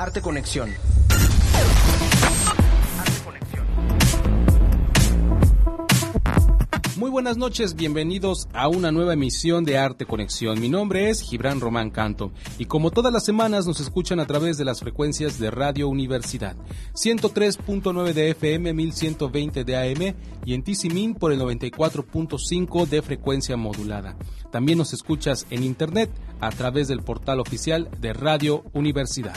Arte Conexión. Muy buenas noches, bienvenidos a una nueva emisión de Arte Conexión. Mi nombre es Gibran Román Canto y como todas las semanas nos escuchan a través de las frecuencias de Radio Universidad, 103.9 de FM, 1120 de AM y en Tisimin por el 94.5 de frecuencia modulada. También nos escuchas en internet a través del portal oficial de Radio Universidad.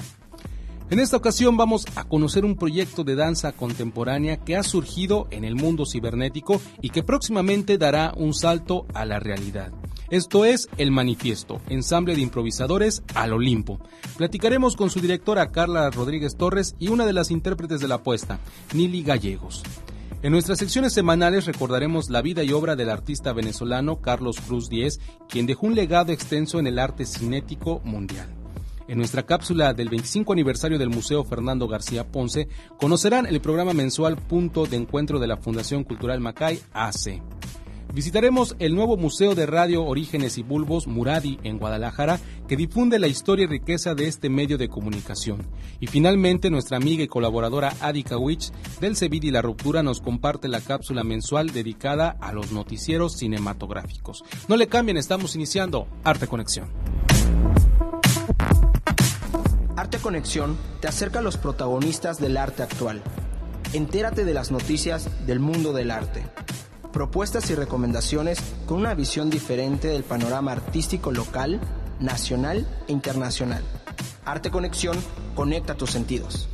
En esta ocasión vamos a conocer un proyecto de danza contemporánea que ha surgido en el mundo cibernético y que próximamente dará un salto a la realidad. Esto es El Manifiesto, ensamble de improvisadores al Olimpo. Platicaremos con su directora Carla Rodríguez Torres y una de las intérpretes de la apuesta, Nili Gallegos. En nuestras secciones semanales recordaremos la vida y obra del artista venezolano Carlos Cruz Diez, quien dejó un legado extenso en el arte cinético mundial. En nuestra cápsula del 25 aniversario del Museo Fernando García Ponce, conocerán el programa mensual Punto de Encuentro de la Fundación Cultural Macay AC. Visitaremos el nuevo Museo de Radio Orígenes y Bulbos Muradi en Guadalajara, que difunde la historia y riqueza de este medio de comunicación. Y finalmente, nuestra amiga y colaboradora Adi Kawich del Cebid y la Ruptura nos comparte la cápsula mensual dedicada a los noticieros cinematográficos. No le cambien, estamos iniciando Arte Conexión. Arte Conexión te acerca a los protagonistas del arte actual. Entérate de las noticias del mundo del arte. Propuestas y recomendaciones con una visión diferente del panorama artístico local, nacional e internacional. Arte Conexión conecta tus sentidos.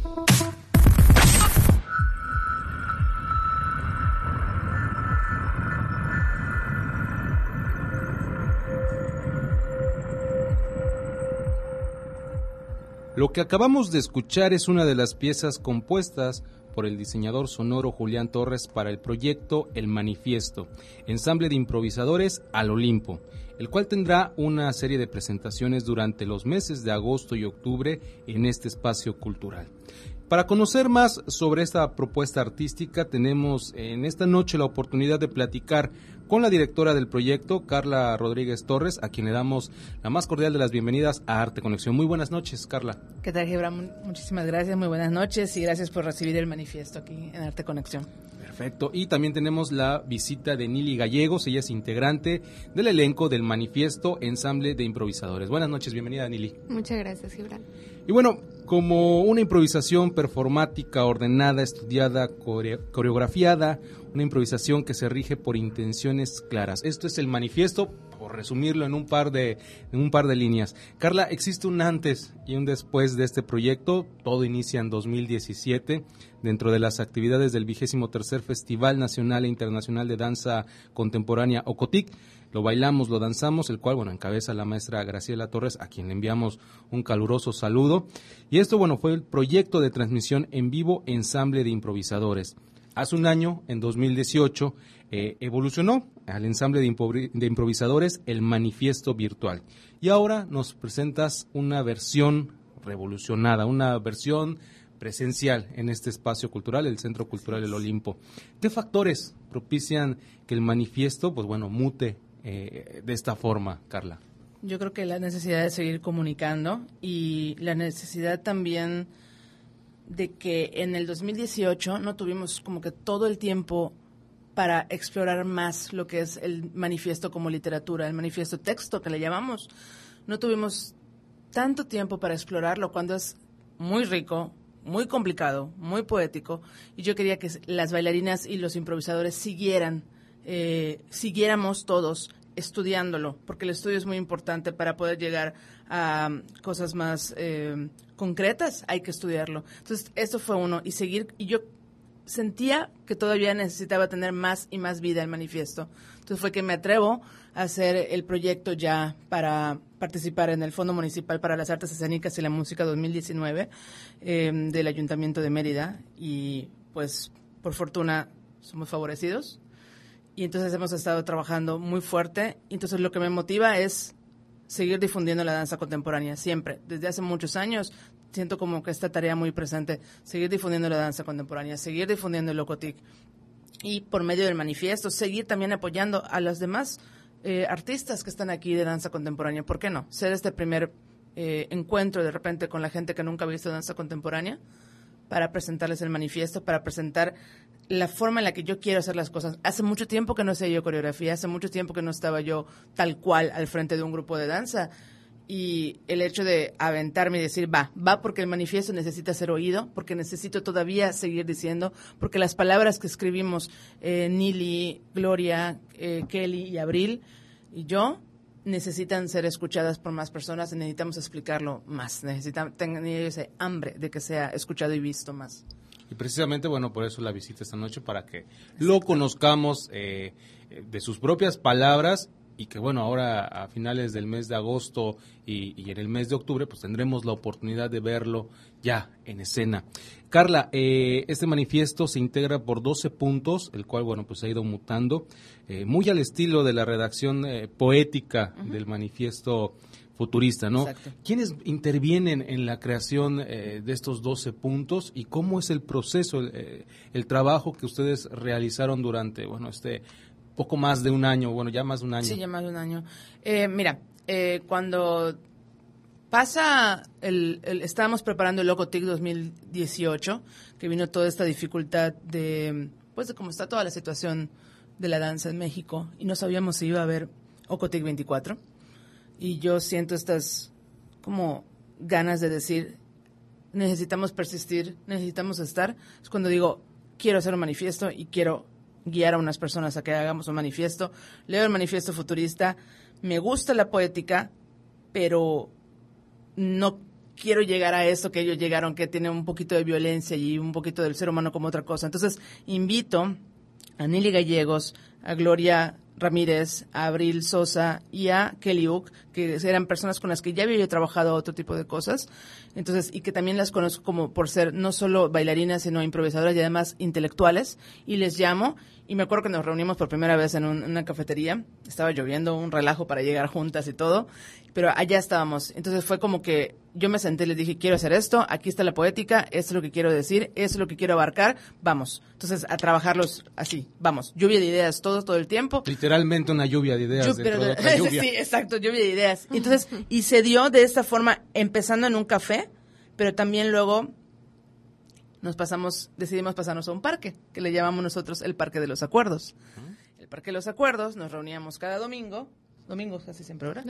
Lo que acabamos de escuchar es una de las piezas compuestas por el diseñador sonoro Julián Torres para el proyecto El Manifiesto, ensamble de improvisadores al Olimpo, el cual tendrá una serie de presentaciones durante los meses de agosto y octubre en este espacio cultural. Para conocer más sobre esta propuesta artística, tenemos en esta noche la oportunidad de platicar con la directora del proyecto, Carla Rodríguez Torres, a quien le damos la más cordial de las bienvenidas a Arte Conexión. Muy buenas noches, Carla. ¿Qué tal, Gebra? Muchísimas gracias, muy buenas noches y gracias por recibir el manifiesto aquí en Arte Conexión. Perfecto. Y también tenemos la visita de Nili Gallegos, ella es integrante del elenco del manifiesto Ensamble de Improvisadores. Buenas noches, bienvenida, Nili. Muchas gracias, Gibran. Y bueno, como una improvisación performática, ordenada, estudiada, coreografiada, una improvisación que se rige por intenciones claras. Esto es el manifiesto, por resumirlo en un par de, un par de líneas. Carla, existe un antes y un después de este proyecto. Todo inicia en 2017 dentro de las actividades del vigésimo tercer Festival Nacional e Internacional de Danza Contemporánea Ocotic lo bailamos, lo danzamos, el cual, bueno, encabeza la maestra Graciela Torres, a quien le enviamos un caluroso saludo. Y esto, bueno, fue el proyecto de transmisión en vivo Ensamble de Improvisadores. Hace un año, en 2018, eh, evolucionó al ensamble de, improvisadores el manifiesto virtual. Y ahora nos presentas una versión revolucionada, una versión presencial en este espacio cultural, el Centro Cultural del Olimpo. ¿Qué factores propician que el manifiesto, pues bueno, mute eh, de esta forma, Carla? Yo creo que la necesidad de seguir comunicando y la necesidad también de que en el 2018 no tuvimos como que todo el tiempo para explorar más lo que es el manifiesto como literatura, el manifiesto texto que le llamamos. No tuvimos tanto tiempo para explorarlo cuando es muy rico, muy complicado, muy poético, y yo quería que las bailarinas y los improvisadores siguieran, eh, siguiéramos todos estudiándolo, porque el estudio es muy importante para poder llegar a um, cosas más eh, concretas, hay que estudiarlo. Entonces, eso fue uno, y seguir, y yo sentía que todavía necesitaba tener más y más vida el manifiesto. Entonces fue que me atrevo a hacer el proyecto ya para participar en el Fondo Municipal para las Artes Escénicas y la Música 2019 eh, del Ayuntamiento de Mérida y pues por fortuna somos favorecidos y entonces hemos estado trabajando muy fuerte. Y entonces lo que me motiva es seguir difundiendo la danza contemporánea, siempre. Desde hace muchos años siento como que esta tarea muy presente, seguir difundiendo la danza contemporánea, seguir difundiendo el locotic. Y por medio del manifiesto, seguir también apoyando a los demás eh, artistas que están aquí de danza contemporánea. ¿Por qué no? Ser este primer eh, encuentro de repente con la gente que nunca ha visto danza contemporánea para presentarles el manifiesto, para presentar la forma en la que yo quiero hacer las cosas. Hace mucho tiempo que no sé yo coreografía, hace mucho tiempo que no estaba yo tal cual al frente de un grupo de danza. Y el hecho de aventarme y decir, va, va porque el manifiesto necesita ser oído, porque necesito todavía seguir diciendo, porque las palabras que escribimos, eh, Nili, Gloria, eh, Kelly y Abril, y yo, necesitan ser escuchadas por más personas necesitamos explicarlo más. Necesitan tener ese hambre de que sea escuchado y visto más. Y precisamente, bueno, por eso la visita esta noche, para que lo conozcamos eh, de sus propias palabras y que, bueno, ahora a finales del mes de agosto y, en el mes de octubre, pues tendremos la oportunidad de verlo ya en escena. Carla, eh, este manifiesto se integra por 12 puntos, el cual, bueno, pues ha ido mutando, eh, muy al estilo de la redacción poética del manifiesto futurista, ¿no? ¿Quiénes intervienen en la creación eh, de estos 12 puntos y cómo es el proceso, eh, el, trabajo que ustedes realizaron durante, bueno, este poco más de un año, bueno, ya más de un año? Sí, ya más de un año. Eh, mira, cuando pasa, el, estábamos preparando el Locotic 2018, que vino toda esta dificultad de, pues, de cómo está toda la situación de la danza en México y no sabíamos si iba a haber Ocotic 24 y yo siento estas como ganas de decir, necesitamos persistir, necesitamos estar, es cuando digo, quiero hacer un manifiesto y quiero guiar a unas personas a que hagamos un manifiesto. Leo el manifiesto futurista, me gusta la poética, pero no quiero llegar a eso que ellos llegaron, que tiene un poquito de violencia y un poquito del ser humano como otra cosa. Entonces, invito a Nili Gallegos, a Gloria Ramírez, a Abril Sosa y a Kelly Oak, que eran personas con las que ya había trabajado otro tipo de cosas. Entonces, y que también las conozco como por ser no solo bailarinas, sino improvisadoras y además intelectuales. Y les llamo y me acuerdo que nos reunimos por primera vez en, una cafetería. Estaba lloviendo, un relajo para llegar juntas y todo. Pero allá estábamos. Entonces fue como que yo me senté y les dije, quiero hacer esto, aquí está la poética, esto es lo que quiero decir, esto es lo que quiero abarcar, vamos. Entonces, a trabajarlos así, vamos. Lluvia de ideas todo, todo el tiempo. Literalmente una lluvia de ideas. dentro de otra lluvia. sí, exacto, lluvia de ideas. Entonces, y se dio de esta forma, empezando en un café, pero también luego nos pasamos, decidimos pasarnos a un parque, que le llamamos nosotros el Parque de los Acuerdos. El Parque de los Acuerdos, nos reuníamos cada domingo, domingos casi siempre, ¿verdad?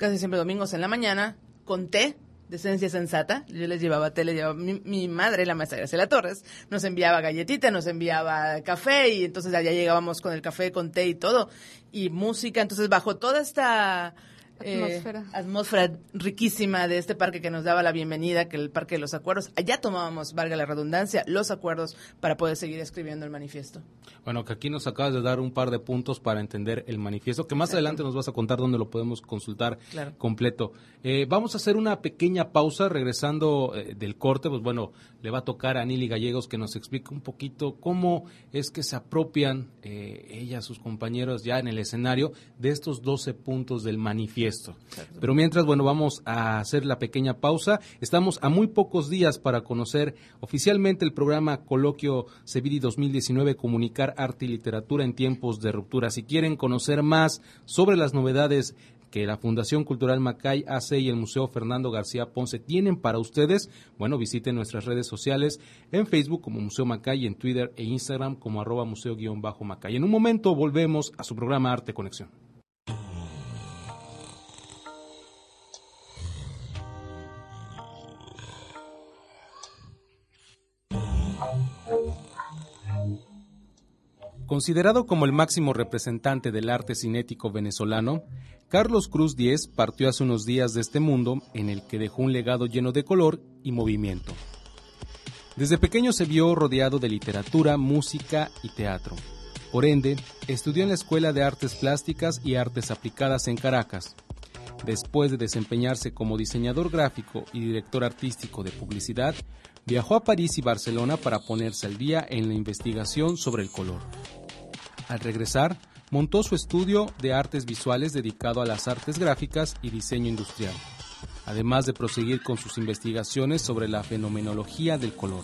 Casi siempre domingos en la mañana, con té de esencia sensata. Yo les llevaba té, les llevaba mi, madre, la maestra Graciela Torres, nos enviaba galletita, nos enviaba café y entonces allá llegábamos con el café, con té y todo. Y música, entonces bajo toda esta Atmósfera. Eh, atmósfera riquísima de este parque que nos daba la bienvenida, que el Parque de los Acuerdos. Allá tomábamos, valga la redundancia, los acuerdos para poder seguir escribiendo el manifiesto. Bueno, que aquí nos acabas de dar un par de puntos para entender el manifiesto, que más adelante nos vas a contar dónde lo podemos consultar completo. Eh, vamos a hacer una pequeña pausa, regresando eh, del corte, pues bueno, le va a tocar a Nili Gallegos que nos explique un poquito cómo es que se apropian ella, sus compañeros ya en el escenario de estos 12 puntos del manifiesto pero mientras, bueno, vamos a hacer la pequeña pausa. Estamos a muy pocos días para conocer oficialmente el programa Coloquio Seviri 2019, Comunicar Arte y Literatura en Tiempos de Ruptura. Si quieren conocer más sobre las novedades que la Fundación Cultural Macay hace y el Museo Fernando García Ponce tienen para ustedes, bueno, visiten nuestras redes sociales en Facebook como Museo Macay, en Twitter e Instagram como arroba museo-macay. En un momento volvemos a su programa Arte Conexión. Considerado como el máximo representante del arte cinético venezolano, Carlos Cruz Diez partió hace unos días de este mundo en el que dejó un legado lleno de color y movimiento. Desde pequeño se vio rodeado de literatura, música y teatro. Por ende, estudió en la Escuela de Artes Plásticas y Artes Aplicadas en Caracas. Después de desempeñarse como diseñador gráfico y director artístico de publicidad, viajó a París y Barcelona para ponerse al día en la investigación sobre el color. Al regresar, montó su estudio de artes visuales dedicado a las artes gráficas y diseño industrial, además de proseguir con sus investigaciones sobre la fenomenología del color.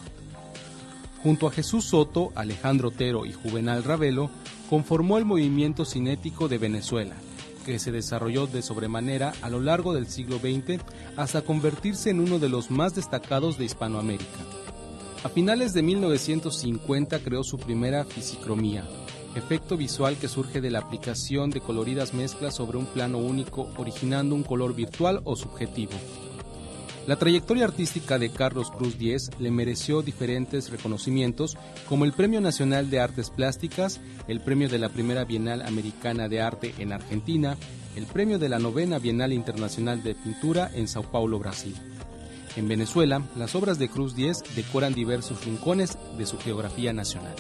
Junto a Jesús Soto, Alejandro Otero y Juvenal Ravelo, conformó el Movimiento Cinético de Venezuela, que se desarrolló de sobremanera a lo largo del siglo XX hasta convertirse en uno de los más destacados de Hispanoamérica. A finales de 1950 creó su primera fisicromía, efecto visual que surge de la aplicación de coloridas mezclas sobre un plano único originando un color virtual o subjetivo. La trayectoria artística de Carlos Cruz Diez le mereció diferentes reconocimientos como el Premio Nacional de Artes Plásticas, el Premio de la Primera Bienal Americana de Arte en Argentina, el Premio de la Novena Bienal Internacional de Pintura en Sao Paulo, Brasil. En Venezuela, las obras de Cruz Diez decoran diversos rincones de su geografía nacional.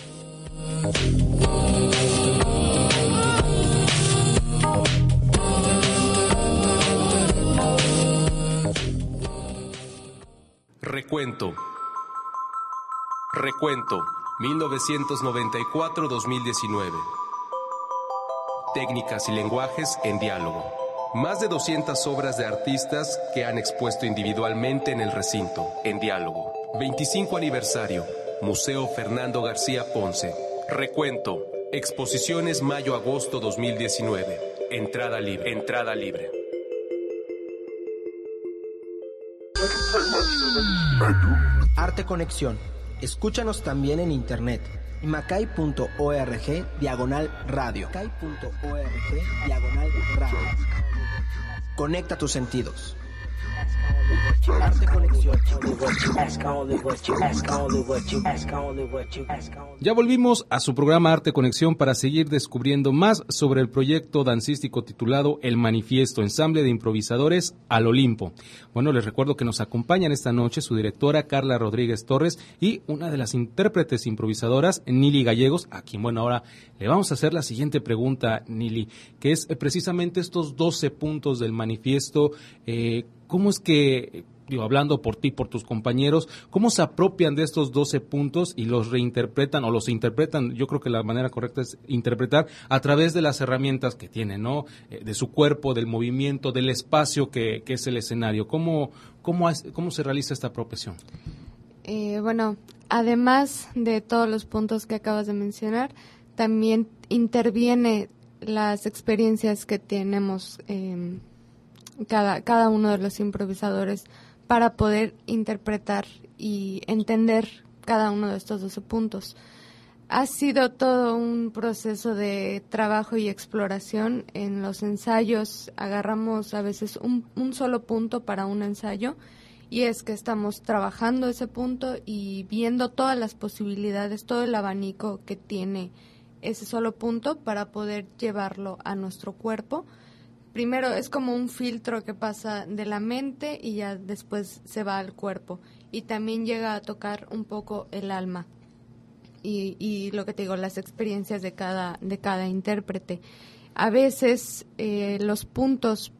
Recuento. Recuento. 1994-2019. Técnicas y lenguajes en diálogo. Más de 200 obras de artistas que han expuesto individualmente en el recinto, en diálogo. 25 aniversario. Museo Fernando García Ponce. Recuento. Exposiciones mayo-agosto 2019. Entrada libre. Entrada libre. Arte Conexión. Escúchanos también en internet. macay.org diagonal radio. Macay.org diagonal radio. Conecta tus sentidos. Ya volvimos a su programa Arte Conexión para seguir descubriendo más sobre el proyecto dancístico titulado El Manifiesto, ensamble de improvisadores al Olimpo. Bueno, les recuerdo que nos acompañan esta noche su directora Carla Rodríguez Torres y una de las intérpretes improvisadoras, Nili Gallegos, a quien, bueno, ahora le vamos a hacer la siguiente pregunta, Nili, que es eh, precisamente estos 12 puntos del manifiesto. Eh, ¿Cómo es que digo, hablando por ti, por tus compañeros, cómo se apropian de estos 12 puntos y los reinterpretan o los interpretan, yo creo que la manera correcta es interpretar a través de las herramientas que tienen, ¿no? Eh, de su cuerpo, del movimiento, del espacio que, que es el escenario. ¿Cómo, cómo, cómo se realiza esta apropiación? Eh, bueno, además de todos los puntos que acabas de mencionar, también interviene las experiencias que tenemos eh, cada, cada uno de los improvisadores para poder interpretar y entender cada uno de estos 12 puntos. Ha sido todo un proceso de trabajo y exploración. En los ensayos agarramos a veces un, un solo punto para un ensayo y es que estamos trabajando ese punto y viendo todas las posibilidades, todo el abanico que tiene ese solo punto para poder llevarlo a nuestro cuerpo primero es como un filtro que pasa de la mente y ya después se va al cuerpo. Y también llega a tocar un poco el alma y, lo que te digo las experiencias de cada de cada intérprete. A veces eh, los puntos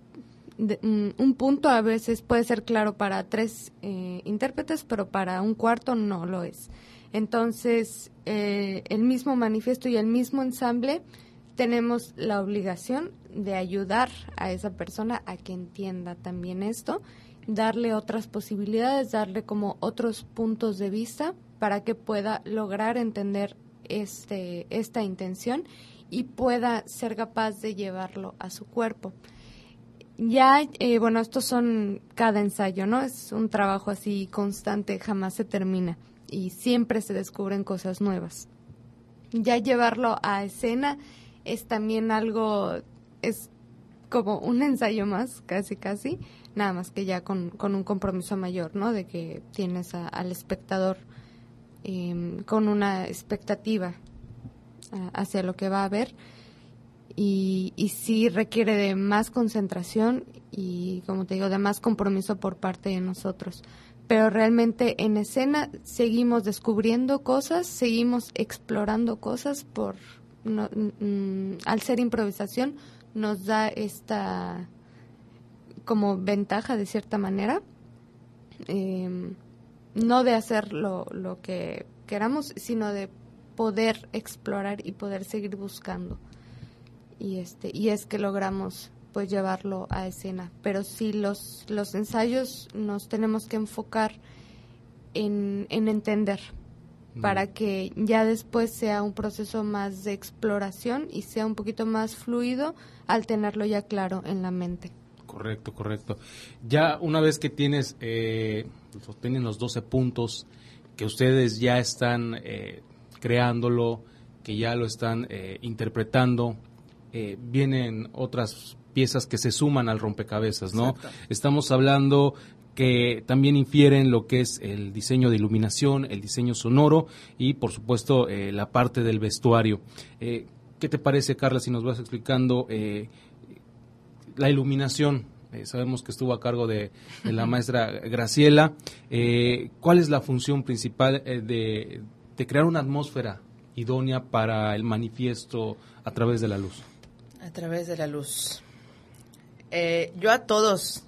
mm, un punto a veces puede ser claro para tres eh, intérpretes pero para un cuarto no lo es. Entonces eh, el mismo manifiesto y el mismo ensamble tenemos la obligación de ayudar a esa persona a que entienda también esto, darle otras posibilidades, darle como otros puntos de vista para que pueda lograr entender este, esta intención y pueda ser capaz de llevarlo a su cuerpo. Ya, eh, bueno, estos son cada ensayo, ¿no? Es un trabajo así constante, jamás se termina y siempre se descubren cosas nuevas. Ya llevarlo a escena es también algo, es como un ensayo más, casi, casi, nada más que ya con, un compromiso mayor, ¿no? De que tienes al espectador em, con una expectativa hacia lo que va a ver y, y sí requiere de más concentración y, como te digo, de más compromiso por parte de nosotros. Pero realmente en escena seguimos descubriendo cosas, seguimos explorando cosas por, no, mm, al ser improvisación nos da esta como ventaja de cierta manera em, no de hacer lo, lo que queramos sino de poder explorar y poder seguir buscando. Y este y es que logramos pues llevarlo a escena. Pero si los los ensayos nos tenemos que enfocar en, en entender para que ya después sea un proceso más de exploración y sea un poquito más fluido al tenerlo ya claro en la mente. Correcto, correcto. Ya una vez que tienes, eh, tienen los 12 puntos, que ustedes ya están eh, creándolo, que ya lo están eh, interpretando, eh, vienen otras piezas que se suman al rompecabezas, ¿no? Estamos hablando que también infieren lo que es el diseño de iluminación, el diseño sonoro y, por supuesto, eh, la parte del vestuario. Eh, ¿Qué te parece, Carla, si nos vas explicando eh, la iluminación? sabemos que estuvo a cargo de, la maestra Graciela. ¿Cuál es la función principal de, de crear una atmósfera idónea para el manifiesto a través de la luz? A través de la luz. yo a todos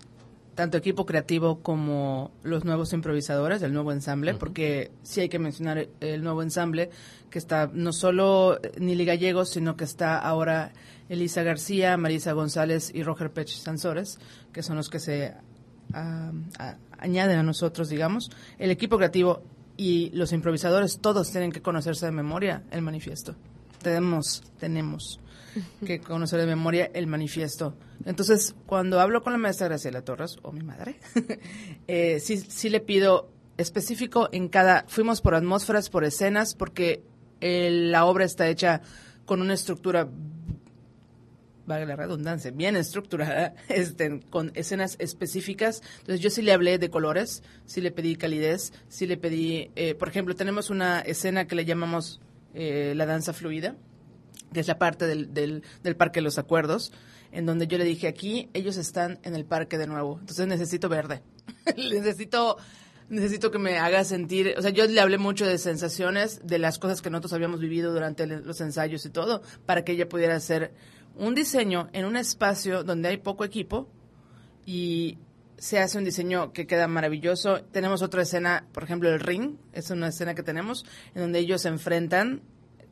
tanto equipo creativo como los nuevos improvisadores del nuevo ensamble, porque sí hay que mencionar el nuevo ensamble, que está no solo Nili Gallegos, sino que está ahora Elisa García, Marisa González y Roger Pech Sansores, que son los que se añaden a nosotros, digamos. El equipo creativo y los improvisadores, todos tienen que conocerse de memoria el manifiesto. Tenemos, tenemos que conocer de memoria el manifiesto. Entonces, cuando hablo con la maestra Graciela Torres, o mi madre, eh, sí, sí le pido específico en cada, fuimos por atmósferas, por escenas, porque la obra está hecha con una estructura valga la redundancia, bien estructurada, este, con escenas específicas. Entonces yo sí le hablé de colores, sí le pedí calidez, sí le pedí, eh, por ejemplo, tenemos una escena que le llamamos eh, la danza fluida, que es la parte del, del, Parque de los Acuerdos, en donde yo le dije, aquí ellos están en el parque de nuevo, entonces necesito verde, necesito necesito que me haga sentir, o sea, yo le hablé mucho de sensaciones, de las cosas que nosotros habíamos vivido durante los ensayos y todo, para que ella pudiera hacer un diseño en un espacio donde hay poco equipo y se hace un diseño que queda maravilloso. Tenemos otra escena, por ejemplo, el ring, es una escena que tenemos, en donde ellos se enfrentan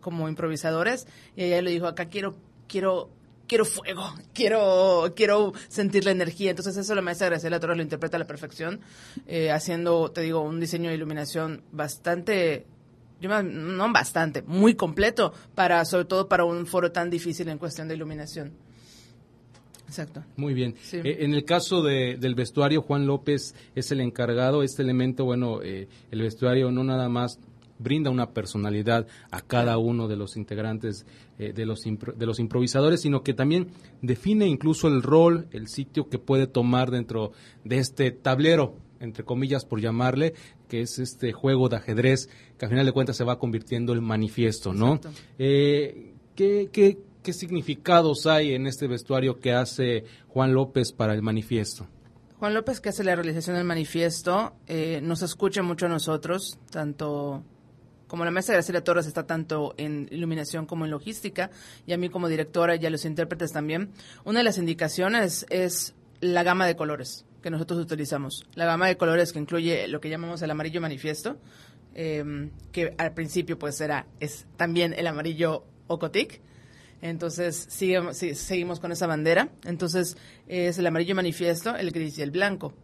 como improvisadores y ella le dijo, acá quiero, quiero quiero fuego, quiero, quiero sentir la energía. Entonces eso la maestra Graciela Torres lo interpreta a la perfección, eh, haciendo, te digo, un diseño de iluminación bastante, no bastante, muy completo, para, sobre todo para un foro tan difícil en cuestión de iluminación. Exacto. Muy bien. Eh, en el caso de, del vestuario, Juan López es el encargado. Este elemento, bueno, eh, el vestuario no nada más brinda una personalidad a cada uno de los integrantes eh, de, los de los improvisadores, sino que también define incluso el rol, el sitio que puede tomar dentro de este tablero, entre comillas por llamarle, que es este juego de ajedrez que al final de cuentas se va convirtiendo en manifiesto, ¿no? Eh, ¿qué, qué, qué significados hay en este vestuario que hace Juan López para el manifiesto? Juan López, que hace la realización del manifiesto, eh, nos escucha mucho a nosotros, tanto como la maestra Graciela Torres está tanto en iluminación como en logística, y a mí como directora y a los intérpretes también, una de las indicaciones es la gama de colores que nosotros utilizamos. La gama de colores que incluye lo que llamamos el amarillo manifiesto, em, que al principio pues era, es también el amarillo Ocotic. Entonces seguimos, seguimos con esa bandera. Entonces es el amarillo manifiesto, el gris y el blanco.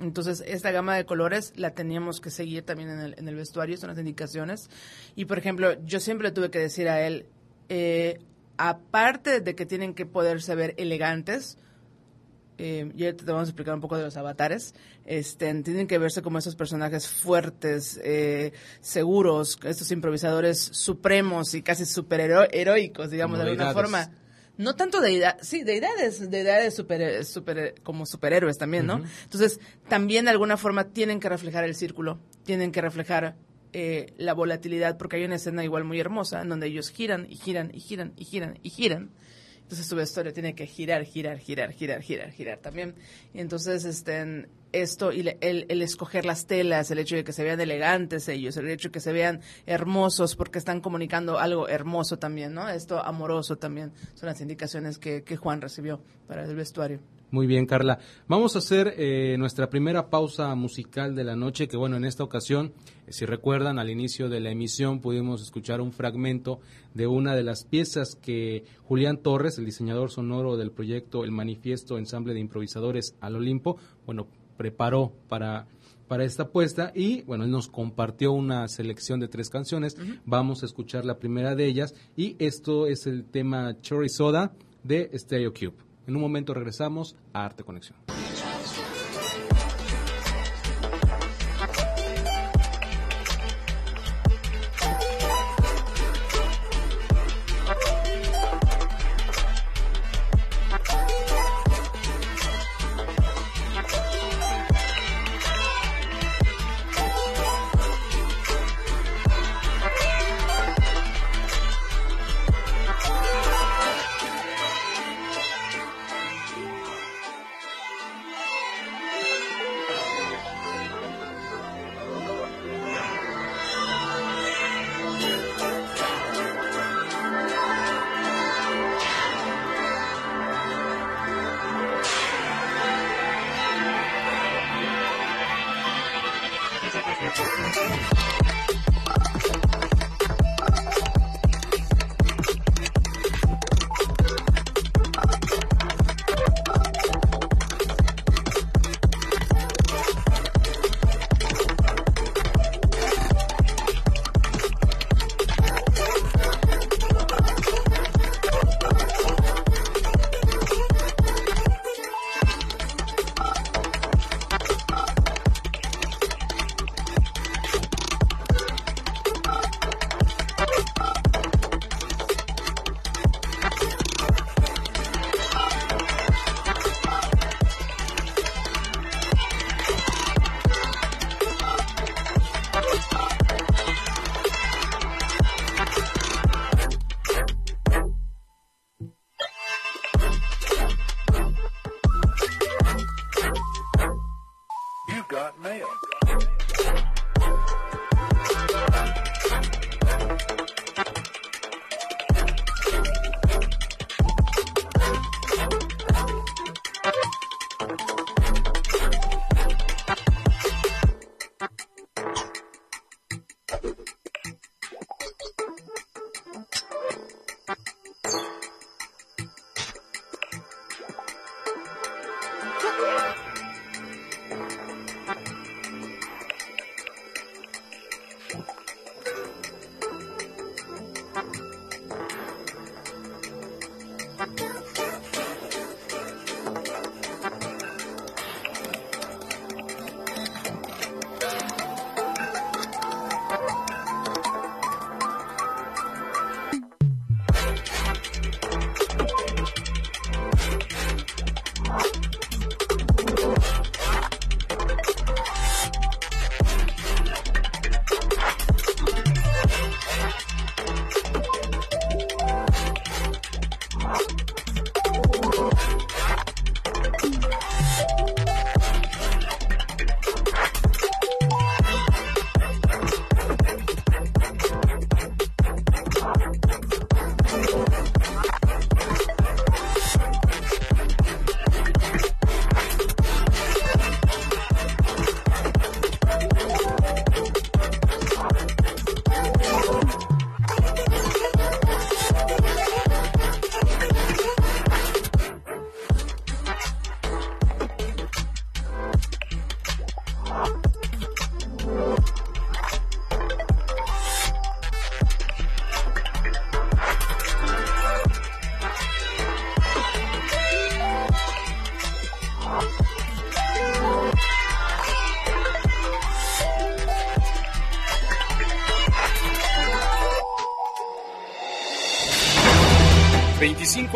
Entonces, esta gama de colores la teníamos que seguir también en el, en el vestuario, son las indicaciones. Y, por ejemplo, yo siempre le tuve que decir a él, eh, aparte de que tienen que poderse ver elegantes, eh, y te vamos a explicar un poco de los avatares, este, tienen que verse como esos personajes fuertes, eh, seguros, estos improvisadores supremos y casi superheroicos, digamos, de alguna forma no tanto de sí, deidades, deidades super, super, como superhéroes también, ¿no? Entonces, también de alguna forma tienen que reflejar el círculo, tienen que reflejar eh, la volatilidad, porque hay una escena igual muy hermosa en donde ellos giran y giran y giran y giran y giran. Entonces su vestuario tiene que girar, girar, girar, girar, girar, girar también. Y entonces, este, esto y el, el, escoger las telas, el hecho de que se vean elegantes ellos, el hecho de que se vean hermosos porque están comunicando algo hermoso también, ¿no? Esto amoroso también son las indicaciones que, que Juan recibió para el vestuario. Muy bien, Carla. Vamos a hacer eh, nuestra primera pausa musical de la noche, que bueno, en esta ocasión, eh, si recuerdan, al inicio de la emisión pudimos escuchar un fragmento de una de las piezas que Julián Torres, el diseñador sonoro del proyecto El Manifiesto Ensamble de Improvisadores al Olimpo, bueno, preparó para, para esta apuesta y bueno, él nos compartió una selección de tres canciones. Vamos a escuchar la primera de ellas y esto es el tema Cherry Soda de Stereo Cube. En un momento regresamos a Arte Conexión.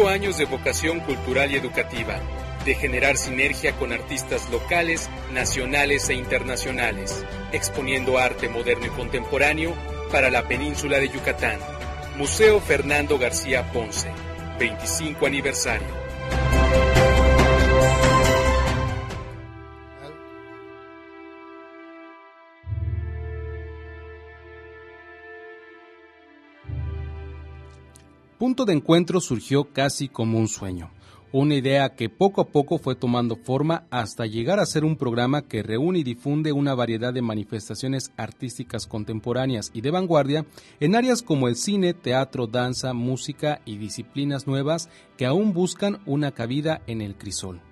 Años de vocación cultural y educativa, de generar sinergia con artistas locales, nacionales e internacionales, exponiendo arte moderno y contemporáneo para la península de Yucatán. Museo Fernando García Ponce, 25 aniversario. Punto de Encuentro surgió casi como un sueño, una idea que poco a poco fue tomando forma hasta llegar a ser un programa que reúne y difunde una variedad de manifestaciones artísticas contemporáneas y de vanguardia en áreas como el cine, teatro, danza, música y disciplinas nuevas que aún buscan una cabida en el crisol.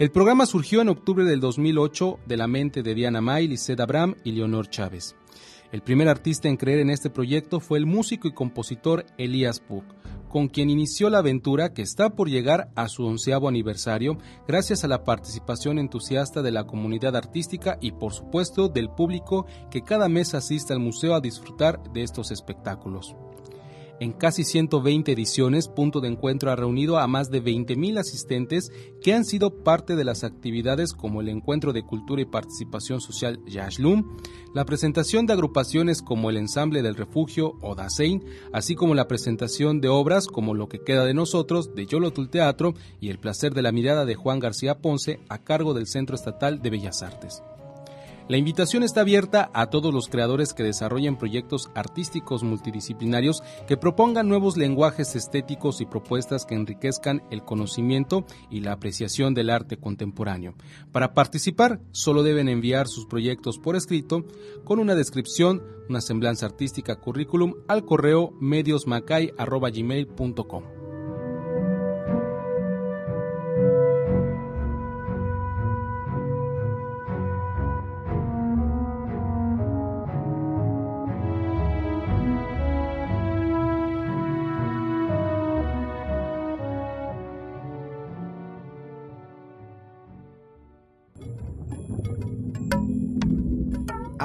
El programa surgió en octubre del 2008 de la mente de Diana May, Lisette Abraham y Leonor Chávez. El primer artista en creer en este proyecto fue el músico y compositor Elías Puck, con quien inició la aventura que está por llegar a su onceavo aniversario gracias a la participación entusiasta de la comunidad artística y por supuesto del público que cada mes asiste al museo a disfrutar de estos espectáculos. En casi 120 ediciones, Punto de Encuentro ha reunido a más de 20.000 asistentes que han sido parte de las actividades como el Encuentro de Cultura y Participación Social Yashlum, la presentación de agrupaciones como el Ensamble del Refugio o Dasein, así como la presentación de obras como Lo que queda de nosotros de Yolotul Teatro y El placer de la mirada de Juan García Ponce a cargo del Centro Estatal de Bellas Artes. La invitación está abierta a todos los creadores que desarrollen proyectos artísticos multidisciplinarios que propongan nuevos lenguajes estéticos y propuestas que enriquezcan el conocimiento y la apreciación del arte contemporáneo. Para participar, solo deben enviar sus proyectos por escrito con una descripción, una semblanza artística currículum al correo mediosmacay.gmail.com.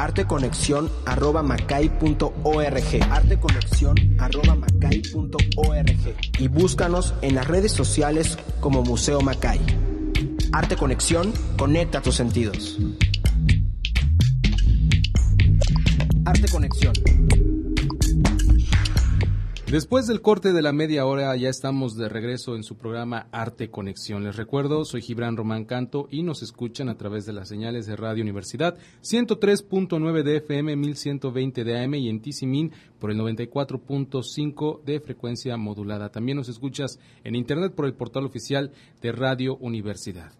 arteconexión.macay.org arteconexión.macay.org y búscanos en las redes sociales como Museo Macay. Arte Conexión, conecta tus sentidos. Arte Conexión. Después del corte de la media hora ya estamos de regreso en su programa Arte Conexión. Les recuerdo, soy Gibran Román Canto y nos escuchan a través de las señales de Radio Universidad 103.9 de FM, 1120 de AM y en Tizimín por el 94.5 de frecuencia modulada. También nos escuchas en internet por el portal oficial de Radio Universidad.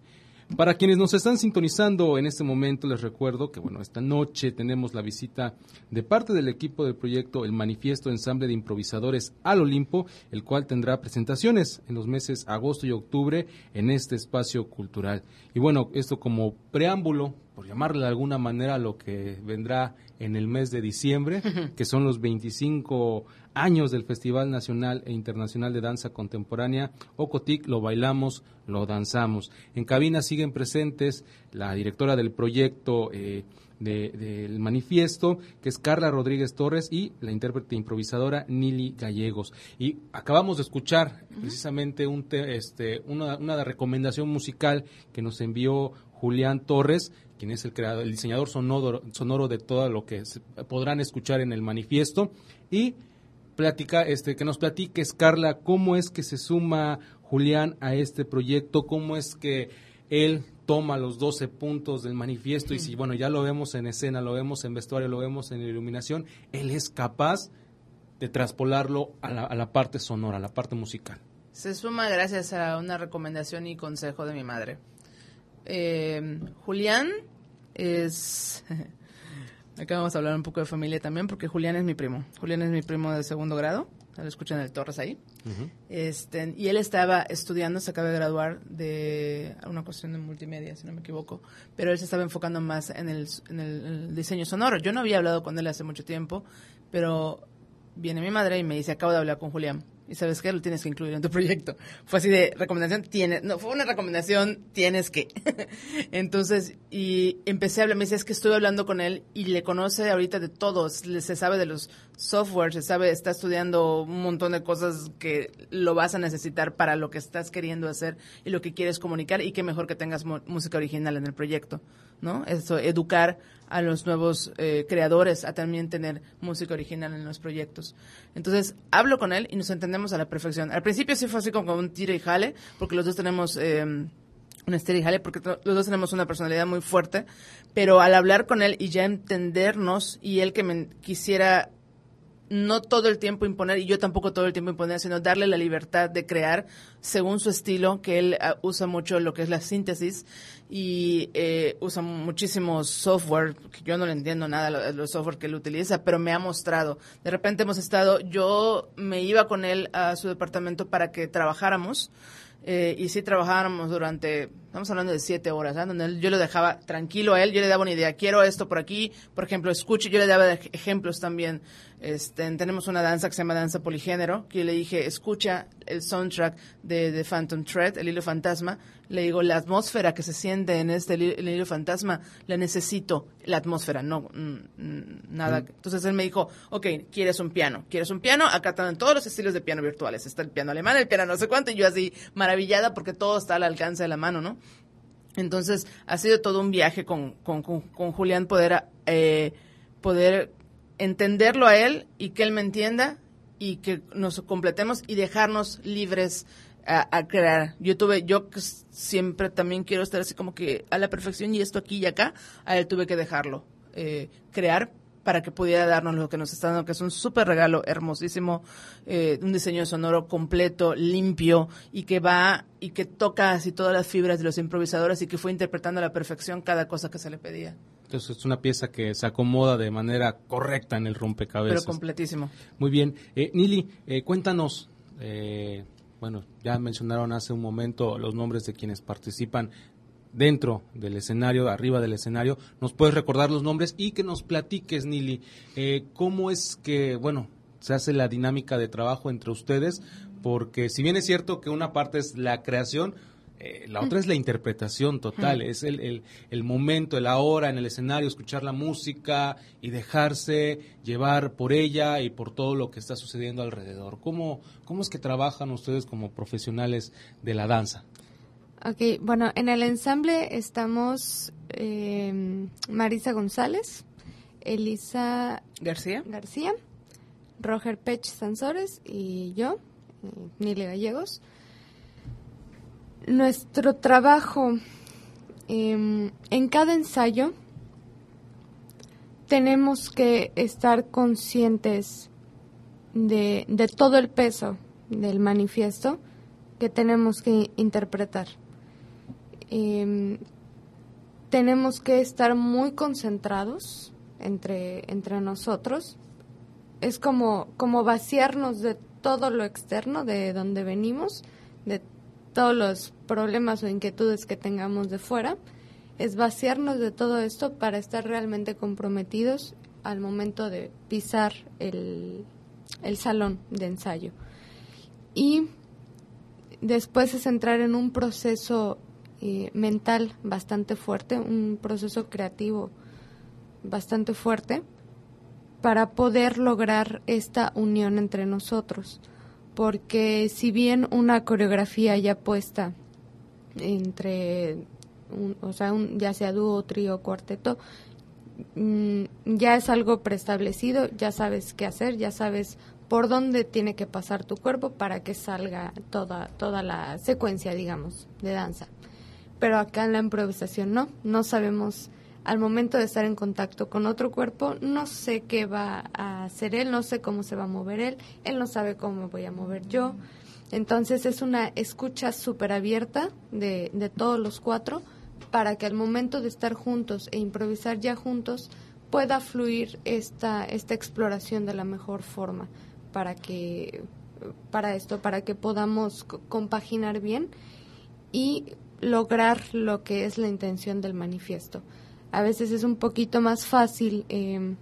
Para quienes nos están sintonizando en este momento, les recuerdo que bueno, esta noche tenemos la visita de parte del equipo del proyecto El Manifiesto Ensamble de Improvisadores al Olimpo, el cual tendrá presentaciones en los meses agosto y octubre en este espacio cultural. Y bueno, esto como preámbulo, por llamarle de alguna manera, lo que vendrá en el mes de diciembre, que son los 25 años del Festival Nacional e Internacional de Danza Contemporánea, Ocotic, lo bailamos, lo danzamos. En cabina siguen presentes la directora del proyecto eh, del manifiesto, que es Carla Rodríguez Torres, y la intérprete improvisadora Nili Gallegos. Y acabamos de escuchar precisamente un este, una, una recomendación musical que nos envió Julián Torres, quien es el creador, el diseñador sonoro, sonoro de todo lo que podrán escuchar en el manifiesto. Y platica, este, que nos platiques, Carla, cómo es que se suma Julián a este proyecto, cómo es que él toma los 12 puntos del manifiesto y si, bueno, ya lo vemos en escena, lo vemos en vestuario, lo vemos en iluminación, él es capaz de traspolarlo a la, a la parte sonora, a la parte musical. Se suma gracias a una recomendación y consejo de mi madre. Eh, Julián es... Acá vamos a hablar un poco de familia también, porque Julián es mi primo. Julián es mi primo de segundo grado. Lo escuchan el Torres ahí. este, y él estaba estudiando, se acaba de graduar de una cuestión de multimedia, si no me equivoco. Pero él se estaba enfocando más en el, en el diseño sonoro. Yo no había hablado con él hace mucho tiempo, pero viene mi madre y me dice, acabo de hablar con Julián y sabes qué, lo tienes que incluir en tu proyecto. Fue así de recomendación, tienes, no, fue una recomendación, tienes que. Entonces, y empecé a hablar, me dice, es que estoy hablando con él y le conoce ahorita de todos, se sabe de los software, se sabe, está estudiando un montón de cosas que lo vas a necesitar para lo que estás queriendo hacer y lo que quieres comunicar y qué mejor que tengas música original en el proyecto, ¿no? Eso, educar a los nuevos eh, creadores a también tener música original en los proyectos. Entonces, hablo con él y nos entendemos a la perfección. Al principio sí fue así como un tiro y jale, porque los dos tenemos... Eh, un Esther porque los dos tenemos una personalidad muy fuerte, pero al hablar con él y ya entendernos y él que me quisiera no todo el tiempo imponer y yo tampoco todo el tiempo imponer, sino darle la libertad de crear según su estilo, que él ah, usa mucho lo que es la síntesis y eh, usa muchísimo software, que yo no le entiendo nada los software que él utiliza, pero me ha mostrado. De repente hemos estado, yo me iba con él a su departamento para que trabajáramos eh, y sí trabajábamos durante, estamos hablando de siete horas, donde yo lo dejaba tranquilo a él, yo le daba una idea, quiero esto por aquí, por ejemplo, escuche, yo le daba ejemplos también. Este, tenemos una danza que se llama danza poligénero, que yo le dije, escucha el soundtrack de, de Phantom Thread, el hilo fantasma, le digo, la atmósfera que se siente en este libro fantasma, la necesito, la atmósfera, no nada. Entonces él me dijo, ok, ¿quieres un piano? ¿Quieres un piano? Acá están todos los estilos de piano virtuales. Está el piano alemán, el piano no sé cuánto, y yo así maravillada porque todo está al alcance de la mano, ¿no? Entonces ha sido todo un viaje con, con, con, Julián poder, eh, poder entenderlo a él y que él me entienda y que nos completemos y dejarnos libres a, crear. Yo tuve, yo siempre también quiero estar así como que a la perfección y esto aquí y acá, a él tuve que dejarlo eh, crear para que pudiera darnos lo que nos está dando, que es un súper regalo hermosísimo, eh, un diseño sonoro completo, limpio y que va y que toca así todas las fibras de los improvisadores y que fue interpretando a la perfección cada cosa que se le pedía. Entonces es una pieza que se acomoda de manera correcta en el rompecabezas. Pero completísimo. Muy bien. Eh, Nili, eh, cuéntanos, eh, bueno, ya mencionaron hace un momento los nombres de quienes participan dentro del escenario, arriba del escenario. ¿Nos puedes recordar los nombres y que nos platiques, Nili, eh, cómo es que, bueno, se hace la dinámica de trabajo entre ustedes? Porque si bien es cierto que una parte es la creación, eh, la otra es la interpretación total, es el, el, momento, el ahora en el escenario, escuchar la música y dejarse llevar por ella y por todo lo que está sucediendo alrededor. ¿Cómo, cómo es que trabajan ustedes como profesionales de la danza? Ok, bueno, en el ensamble estamos eh, Marisa González, Elisa García, García Roger Pech Sansores y yo, eh, Nile Gallegos. Nuestro trabajo em, en cada ensayo tenemos que estar conscientes de, de todo el peso del manifiesto que tenemos que interpretar. Em, tenemos que estar muy concentrados entre, entre nosotros. Es como, como vaciarnos de todo lo externo, de donde venimos, de todos los problemas o inquietudes que tengamos de fuera. Es vaciarnos de todo esto para estar realmente comprometidos al momento de pisar el, el salón de ensayo. Y después es entrar en un proceso eh, mental bastante fuerte, un proceso creativo bastante fuerte para poder lograr esta unión entre nosotros. Porque si bien una coreografía ya puesta entre, o sea, un, ya sea dúo, trío, cuarteto, mm, ya es algo preestablecido, ya sabes qué hacer, ya sabes por dónde tiene que pasar tu cuerpo para que salga toda, toda la secuencia, digamos, de danza. Pero acá en la improvisación no, no sabemos al momento de estar en contacto con otro cuerpo, no sé qué va a hacer él, no sé cómo se va a mover él, él no sabe cómo me voy a mover yo. Entonces es una escucha súper abierta de, de todos los cuatro para que al momento de estar juntos e improvisar ya juntos pueda fluir esta, esta exploración de la mejor forma para que para esto, para que podamos compaginar bien y lograr lo que es la intención del manifiesto. A veces es un poquito más fácil em,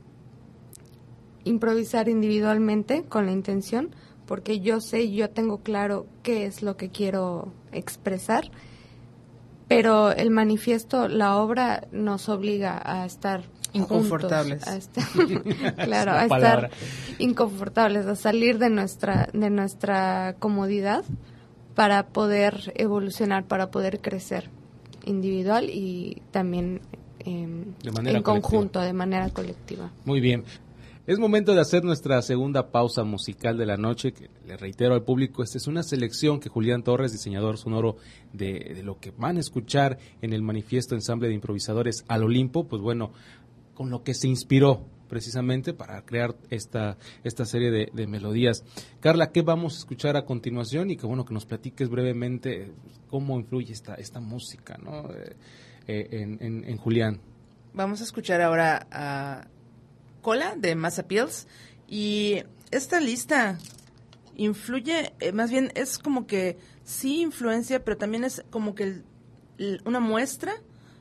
improvisar individualmente con la intención, porque yo sé, yo tengo claro qué es lo que quiero expresar, pero el manifiesto, la obra nos obliga a estar inconfortables, claro, a estar inconfortables, a salir de nuestra de nuestra comodidad para poder evolucionar, para poder crecer individual y también em, en conjunto, de manera colectiva. Muy bien. Es momento de hacer nuestra segunda pausa musical de la noche, que le reitero al público, esta es una selección que Julián Torres, diseñador sonoro de, de lo que van a escuchar en el manifiesto ensamble de improvisadores al Olimpo, pues bueno, con lo que se inspiró precisamente para crear esta, esta serie de, melodías. Carla, ¿qué vamos a escuchar a continuación? Y que bueno, que nos platiques brevemente cómo influye esta, esta música ¿no? Eh, eh, en, en Julián. Vamos a escuchar ahora a Cola de Mass Appeals y esta lista influye, eh, más bien es como que sí influencia, pero también es como que una muestra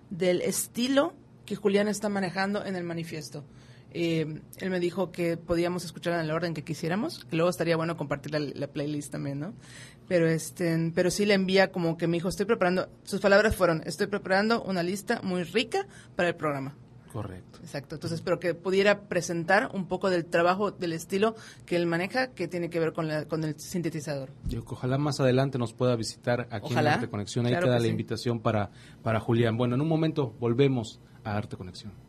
del estilo que Julián está manejando en el manifiesto. Eh, él me dijo que podíamos escuchar en el orden que quisiéramos, que luego estaría bueno compartir la, playlist también, ¿no? Pero este, pero sí le envía como que me dijo, estoy preparando, sus palabras fueron, estoy preparando una lista muy rica para el programa. Correcto. Exacto. Entonces, pero que pudiera presentar un poco del trabajo, del estilo que él maneja, que tiene que ver con, la, con el sintetizador. Yo, ojalá más adelante nos pueda visitar aquí en Arte Conexión. Ahí queda la invitación para, para Julián. Bueno, en un momento volvemos a Arte Conexión.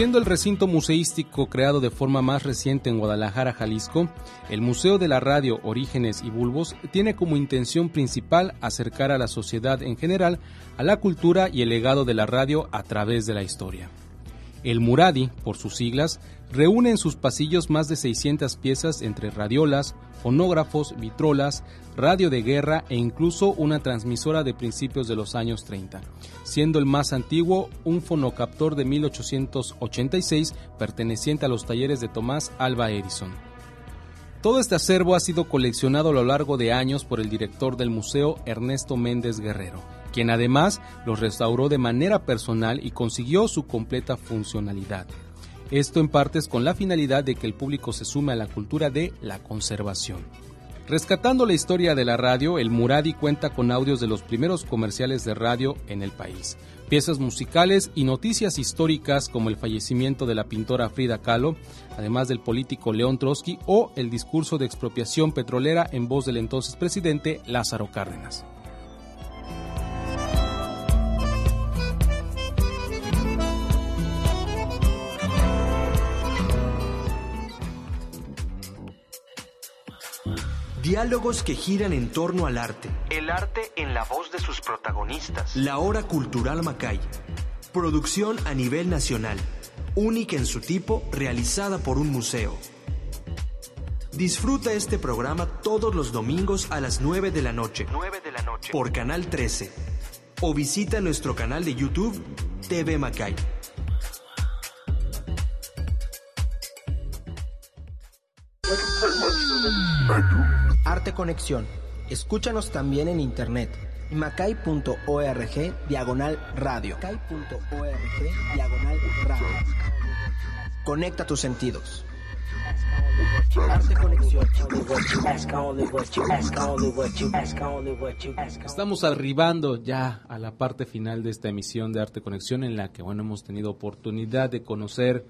Siendo el recinto museístico creado de forma más reciente en Guadalajara, Jalisco, el Museo de la Radio Orígenes y Bulbos tiene como intención principal acercar a la sociedad en general a la cultura y el legado de la radio a través de la historia. El Muradi, por sus siglas, reúne en sus pasillos más de 600 piezas entre radiolas, fonógrafos, vitrolas, radio de guerra e incluso una transmisora de principios de los años 30, siendo el más antiguo un fonocaptor de 1886 perteneciente a los talleres de Tomás Alba Edison. Todo este acervo ha sido coleccionado a lo largo de años por el director del museo Ernesto Méndez Guerrero, quien además los restauró de manera personal y consiguió su completa funcionalidad. Esto en partes con la finalidad de que el público se sume a la cultura de la conservación. Rescatando la historia de la radio, el Muradi cuenta con audios de los primeros comerciales de radio en el país, piezas musicales y noticias históricas como el fallecimiento de la pintora Frida Kahlo, además del político León Trotsky o el discurso de expropiación petrolera en voz del entonces presidente Lázaro Cárdenas. Diálogos que giran en torno al arte. El arte en la voz de sus protagonistas. La Hora Cultural Macay. Producción a nivel nacional. Única en su tipo, realizada por un museo. Disfruta este programa todos los domingos a las 9 de la noche. 9 de la noche. Por Canal 13. O visita nuestro canal de YouTube, TV Macay. Arte Conexión. Escúchanos también en internet. macay.org diagonal radio. Macay.org diagonal radio. Conecta tus sentidos. Arte Conexión. Estamos arribando ya a la parte final de esta emisión de Arte Conexión en la que bueno hemos tenido oportunidad de conocer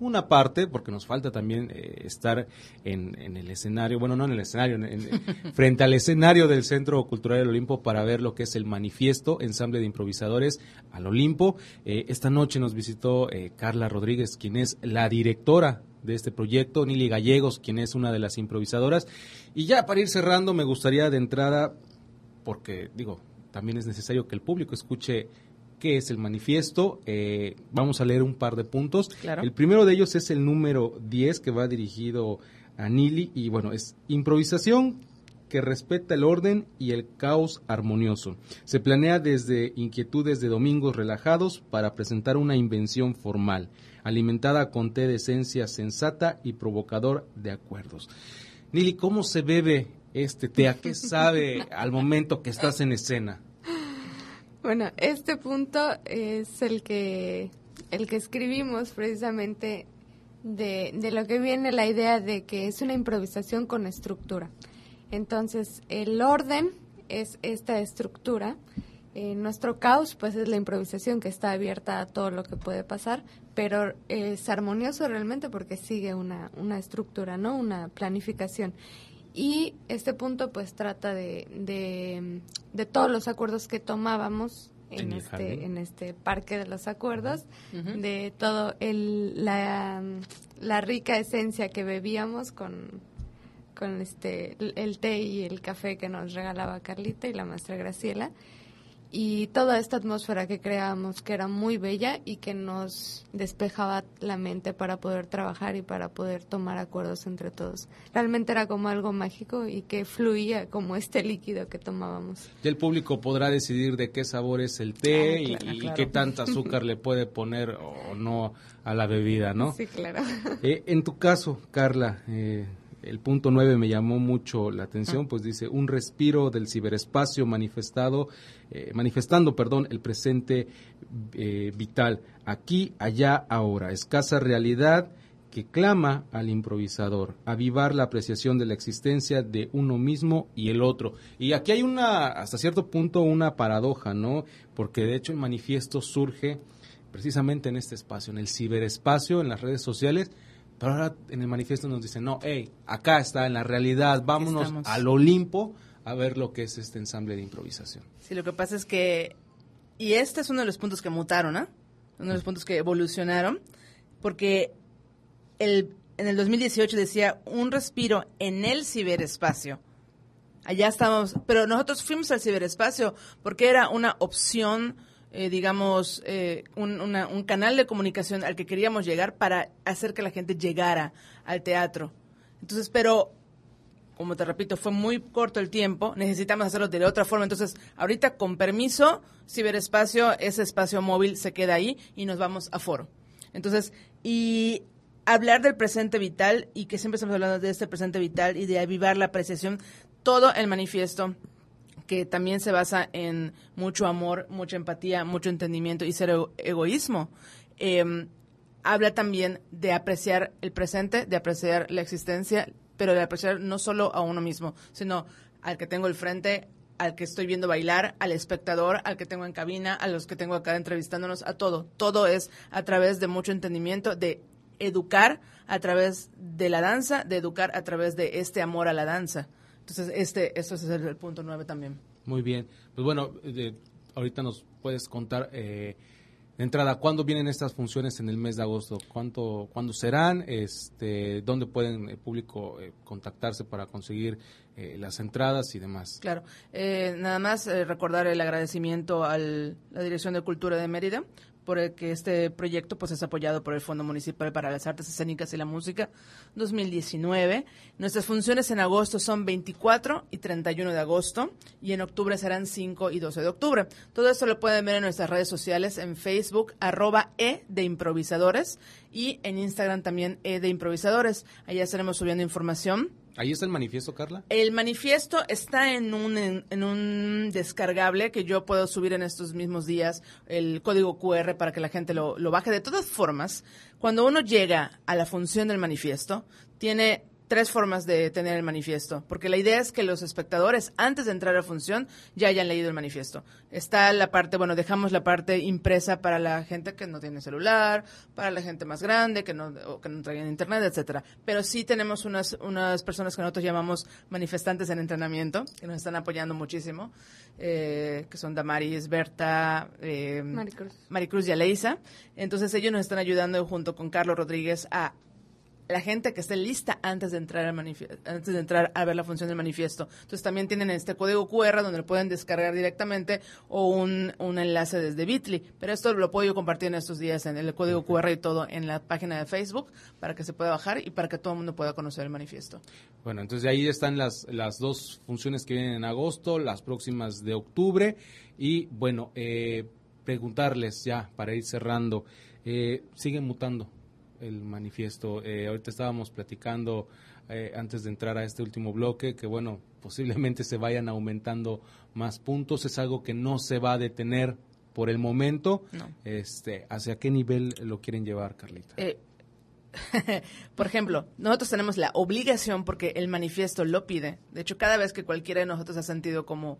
una parte, porque nos falta también eh, estar en, en, el escenario, bueno, no en el escenario, en, frente al escenario del Centro Cultural del Olimpo para ver lo que es el manifiesto, ensamble de improvisadores al Olimpo. Eh, esta noche nos visitó eh, Carla Rodríguez, quien es la directora de este proyecto, Nili Gallegos, quien es una de las improvisadoras. Y ya para ir cerrando, me gustaría de entrada, porque digo, también es necesario que el público escuche qué es el manifiesto. Eh, vamos a leer un par de puntos. El primero de ellos es el número 10 que va dirigido a Nili y bueno, es improvisación que respeta el orden y el caos armonioso. Se planea desde inquietudes de domingos relajados para presentar una invención formal, alimentada con té de esencia sensata y provocador de acuerdos. Nili, ¿cómo se bebe este té? ¿A qué sabe al momento que estás en escena? Bueno, este punto es el que, el que escribimos precisamente de, de lo que viene la idea de que es una improvisación con estructura. Entonces, el orden es esta estructura. Eh, nuestro caos, pues, es la improvisación que está abierta a todo lo que puede pasar, pero es armonioso realmente porque sigue una, una estructura, ¿no? Una planificación. Y este punto pues trata de, de, todos los acuerdos que tomábamos en, este en este parque de los acuerdos, de todo el, la, la rica esencia que bebíamos con, con este el té y el café que nos regalaba Carlita y la maestra Graciela y toda esta atmósfera que creábamos que era muy bella y que nos despejaba la mente para poder trabajar y para poder tomar acuerdos entre todos. Realmente era como algo mágico y que fluía como este líquido que tomábamos. Y el público podrá decidir de qué sabor es el té ah, y, qué tanta azúcar le puede poner o no a la bebida, ¿no? Sí, claro. Eh, en tu caso, Carla, eh, el punto 9 me llamó mucho la atención, ah. pues dice, un respiro del ciberespacio manifestado, eh, manifestando, perdón, el presente eh, vital, aquí, allá, ahora, escasa realidad que clama al improvisador, avivar la apreciación de la existencia de uno mismo y el otro. Y aquí hay una, hasta cierto punto, una paradoja, ¿no? Porque de hecho el manifiesto surge precisamente en este espacio, en el ciberespacio, en las redes sociales, pero ahora en el manifiesto nos dicen, no, hey, acá está en la realidad, vámonos al Olimpo a ver lo que es este ensamble de improvisación. Sí, lo que pasa es que, y este es uno de los puntos que mutaron, ¿no? Uno de los puntos que evolucionaron, porque el, en el 2018 decía un respiro en el ciberespacio. Allá estábamos, pero nosotros fuimos al ciberespacio porque era una opción, eh, digamos, eh, un, un canal de comunicación al que queríamos llegar para hacer que la gente llegara al teatro. Entonces, pero como te repito, fue muy corto el tiempo, necesitamos hacerlo de otra forma. Entonces, ahorita con permiso, ciberespacio, ese espacio móvil se queda ahí y nos vamos a foro. Entonces, y hablar del presente vital y que siempre estamos hablando de este presente vital y de avivar la apreciación, todo el manifiesto que también se basa en mucho amor, mucha empatía, mucho entendimiento y cero egoísmo. Em, habla también de apreciar el presente, de apreciar la existencia, pero de apreciar no solo a uno mismo, sino al que tengo el frente, al que estoy viendo bailar, al espectador, al que tengo en cabina, a los que tengo acá entrevistándonos, a todo. Todo es a través de mucho entendimiento, de educar a través de la danza, de educar a través de este amor a la danza. Entonces, este, esto es el, punto nueve también. Muy bien. Pues bueno, ahorita nos puedes contar eh, de entrada, ¿cuándo vienen estas funciones en el mes de agosto? ¿Cuánto, ¿Cuándo serán? Este, ¿Dónde pueden el público eh, contactarse para conseguir eh, las entradas y demás? Claro, eh, nada más recordar el agradecimiento a la Dirección de Cultura de Mérida por el que este proyecto pues es apoyado por el Fondo Municipal para las Artes Escénicas y la Música 2019. Nuestras funciones en agosto son 24 y 31 de agosto y en octubre serán 5 y 12 de octubre. Todo esto lo pueden ver en nuestras redes sociales en Facebook arroba e de improvisadores y en Instagram también e de improvisadores. Allá estaremos subiendo información ¿Ahí está el manifiesto, Carla? El manifiesto está en un, en, un descargable que yo puedo subir en estos mismos días, el código QR para que la gente lo, lo baje. De todas formas, cuando uno llega a la función del manifiesto, tiene tres formas de tener el manifiesto, porque la idea es que los espectadores, antes de entrar a función, ya hayan leído el manifiesto. Está la parte, bueno, dejamos la parte impresa para la gente que no tiene celular, para la gente más grande, que no, o que no traen internet, etcétera. Pero sí tenemos unas, unas personas que nosotros llamamos manifestantes en entrenamiento, que nos están apoyando muchísimo, eh, que son Damaris, Berta, eh, Maricruz. Maricruz y Aleisa. Entonces ellos nos están ayudando junto con Carlos Rodríguez a la gente que esté lista antes de entrar al antes de entrar a ver la función del manifiesto. Entonces también tienen este código QR donde lo pueden descargar directamente o un, un enlace desde Bitly. Pero esto lo puedo yo compartir en estos días en el código QR y todo en la página de Facebook para que se pueda bajar y para que todo el mundo pueda conocer el manifiesto. Bueno, entonces ahí están las, las dos funciones que vienen en agosto, las próximas de octubre y bueno, eh, preguntarles ya para ir cerrando, eh, siguen mutando el manifiesto. Eh, ahorita estábamos platicando eh, antes de entrar a este último bloque que, bueno, posiblemente se vayan aumentando más puntos. Es algo que no se va a detener por el momento. Este, ¿Hacia qué nivel lo quieren llevar, Carlita? Eh, por ejemplo, nosotros tenemos la obligación, porque el manifiesto lo pide. De hecho, cada vez que cualquiera de nosotros ha sentido como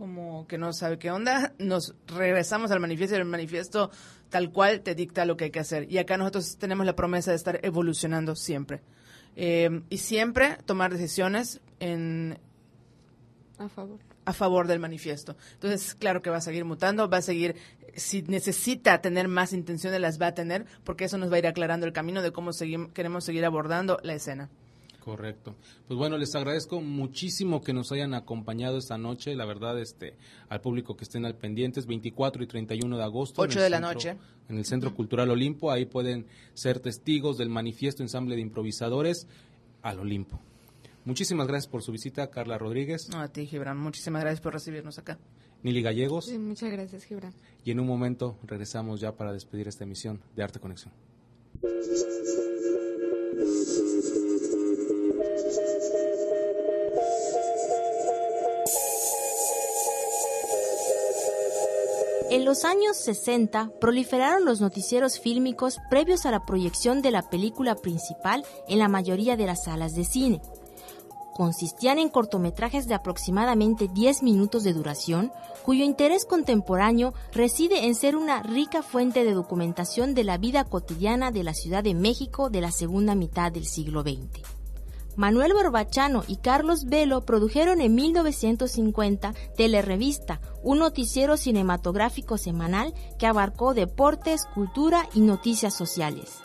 como que no sabe qué onda, nos regresamos al manifiesto y el manifiesto tal cual te dicta lo que hay que hacer. Y acá nosotros tenemos la promesa de estar evolucionando siempre. Eh, y siempre tomar decisiones en... A favor. A favor del manifiesto. Entonces, claro que va a seguir mutando, va a seguir, si necesita tener más intenciones, las va a tener, porque eso nos va a ir aclarando el camino de cómo queremos seguir abordando la escena. Correcto. Pues bueno, les agradezco muchísimo que nos hayan acompañado esta noche. La verdad, este, al público que estén al pendientes, 24 y 31 de agosto. 8 de la noche. En el Centro Cultural Olimpo. Ahí pueden ser testigos del manifiesto ensamble de improvisadores al Olimpo. Muchísimas gracias por su visita, Carla Rodríguez. No, a ti, Gibran. Muchísimas gracias por recibirnos acá. Nili Gallegos. Sí, muchas gracias, Gibran. Y en un momento regresamos ya para despedir esta emisión de Arte Conexión. En los años 60 proliferaron los noticieros fílmicos previos a la proyección de la película principal en la mayoría de las salas de cine. Consistían en cortometrajes de aproximadamente 10 minutos de duración, cuyo interés contemporáneo reside en ser una rica fuente de documentación de la vida cotidiana de la Ciudad de México de la segunda mitad del siglo XX. Manuel Barbachano y Carlos Velo produjeron en 1950 Telerevista, un noticiero cinematográfico semanal que abarcó deportes, cultura y noticias sociales.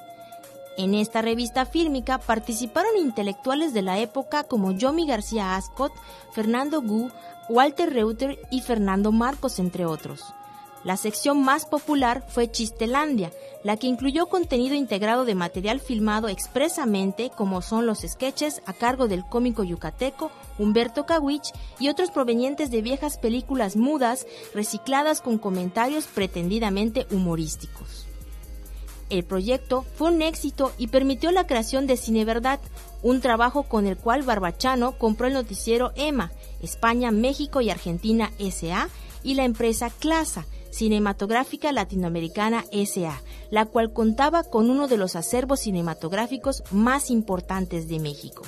En esta revista fílmica participaron intelectuales de la época como Yomi García Ascot, Fernando Gu, Walter Reuter y Fernando Marcos, entre otros. La sección más popular fue Chistelandia, la que incluyó contenido integrado de material filmado expresamente, como son los sketches a cargo del cómico yucateco Humberto Kawich y otros provenientes de viejas películas mudas recicladas con comentarios pretendidamente humorísticos. El proyecto fue un éxito y permitió la creación de Cine Verdad, un trabajo con el cual Barbachano compró el noticiero EMA, España, México y Argentina SA, y la empresa Clasa, Cinematográfica Latinoamericana SA, la cual contaba con uno de los acervos cinematográficos más importantes de México.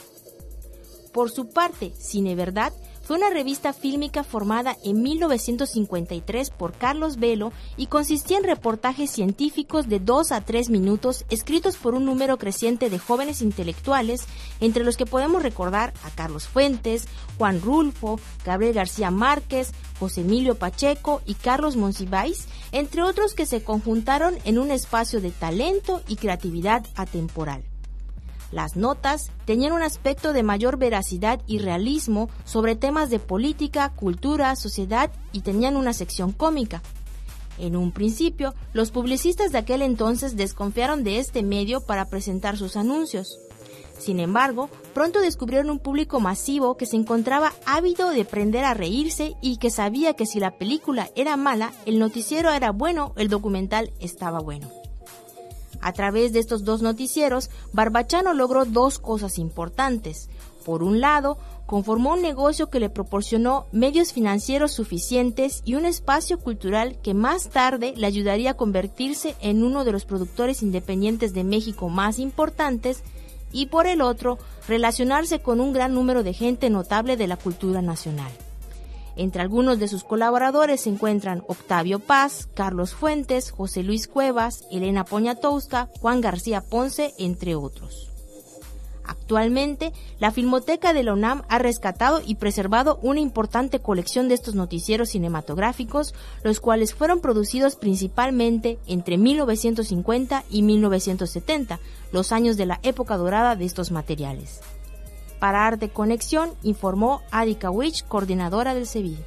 Por su parte, Cine Verdad fue una revista fílmica formada en 1953 por Carlos Velo y consistía en reportajes científicos de 2 a 3 minutos escritos por un número creciente de jóvenes intelectuales, entre los que podemos recordar a Carlos Fuentes, Juan Rulfo, Gabriel García Márquez, José Emilio Pacheco y Carlos Monsiváis, entre otros que se conjuntaron en un espacio de talento y creatividad atemporal. Las notas tenían un aspecto de mayor veracidad y realismo sobre temas de política, cultura, sociedad y tenían una sección cómica. En un principio, los publicistas de aquel entonces desconfiaron de este medio para presentar sus anuncios. Sin embargo, pronto descubrieron un público masivo que se encontraba ávido de aprender a reírse y que sabía que si la película era mala, el noticiero era bueno, el documental estaba bueno. A través de estos dos noticieros, Barbachano logró dos cosas importantes. Por un lado, conformó un negocio que le proporcionó medios financieros suficientes y un espacio cultural que más tarde le ayudaría a convertirse en uno de los productores independientes de México más importantes, y por el otro, relacionarse con un gran número de gente notable de la cultura nacional. Entre algunos de sus colaboradores se encuentran Octavio Paz, Carlos Fuentes, José Luis Cuevas, Elena Poñatowska, Juan García Ponce, entre otros. Actualmente, la Filmoteca de la UNAM ha rescatado y preservado una importante colección de estos noticieros cinematográficos, los cuales fueron producidos principalmente entre 1950 y 1970, los años de la época dorada de estos materiales. Para Arte Conexión, informó Adika Wich, coordinadora del Sevilla.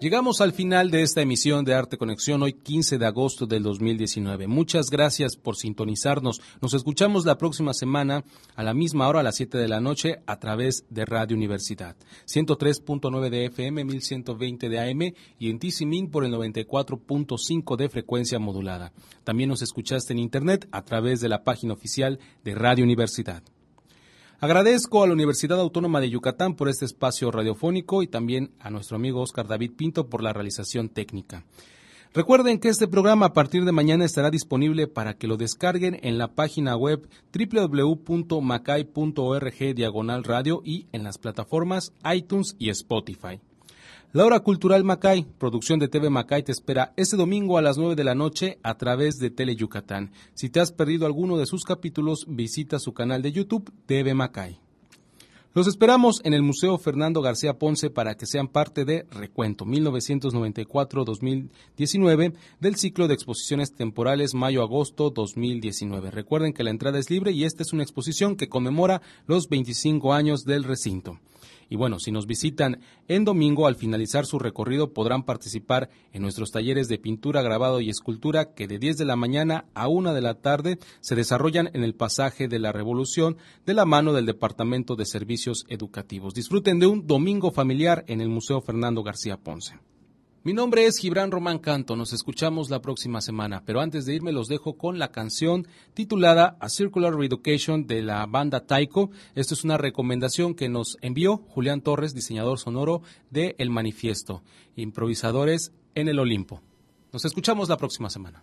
Llegamos al final de esta emisión de Arte Conexión hoy 15 de agosto del 2019. Muchas gracias por sintonizarnos. Nos escuchamos la próxima semana a la misma hora a las 7 de la noche a través de Radio Universidad. 103.9 de FM, 1120 de AM y en TCMIN por el 94.5 de frecuencia modulada. También nos escuchaste en Internet a través de la página oficial de Radio Universidad. Agradezco a la Universidad Autónoma de Yucatán por este espacio radiofónico y también a nuestro amigo Oscar David Pinto por la realización técnica. Recuerden que este programa a partir de mañana estará disponible para que lo descarguen en la página web www.macay.org diagonal radio y en las plataformas iTunes y Spotify. La hora cultural Macay, producción de TV Macay, te espera este domingo a las 9 de la noche a través de Tele Yucatán. Si te has perdido alguno de sus capítulos, visita su canal de YouTube TV Macay. Los esperamos en el Museo Fernando García Ponce para que sean parte de Recuento 1994-2019 del ciclo de exposiciones temporales mayo-agosto 2019. Recuerden que la entrada es libre y esta es una exposición que conmemora los 25 años del recinto. Y bueno, si nos visitan en domingo, al finalizar su recorrido podrán participar en nuestros talleres de pintura, grabado y escultura que de 10 de la mañana a 1 de la tarde se desarrollan en el pasaje de la Revolución de la mano del Departamento de Servicios Educativos. Disfruten de un domingo familiar en el Museo Fernando García Ponce. Mi nombre es Gibran Román Canto, nos escuchamos la próxima semana, pero antes de irme los dejo con la canción titulada A Circular Reeducation de la banda Taiko. Esto es una recomendación que nos envió Julián Torres, diseñador sonoro de El Manifiesto, improvisadores en el Olimpo. Nos escuchamos la próxima semana.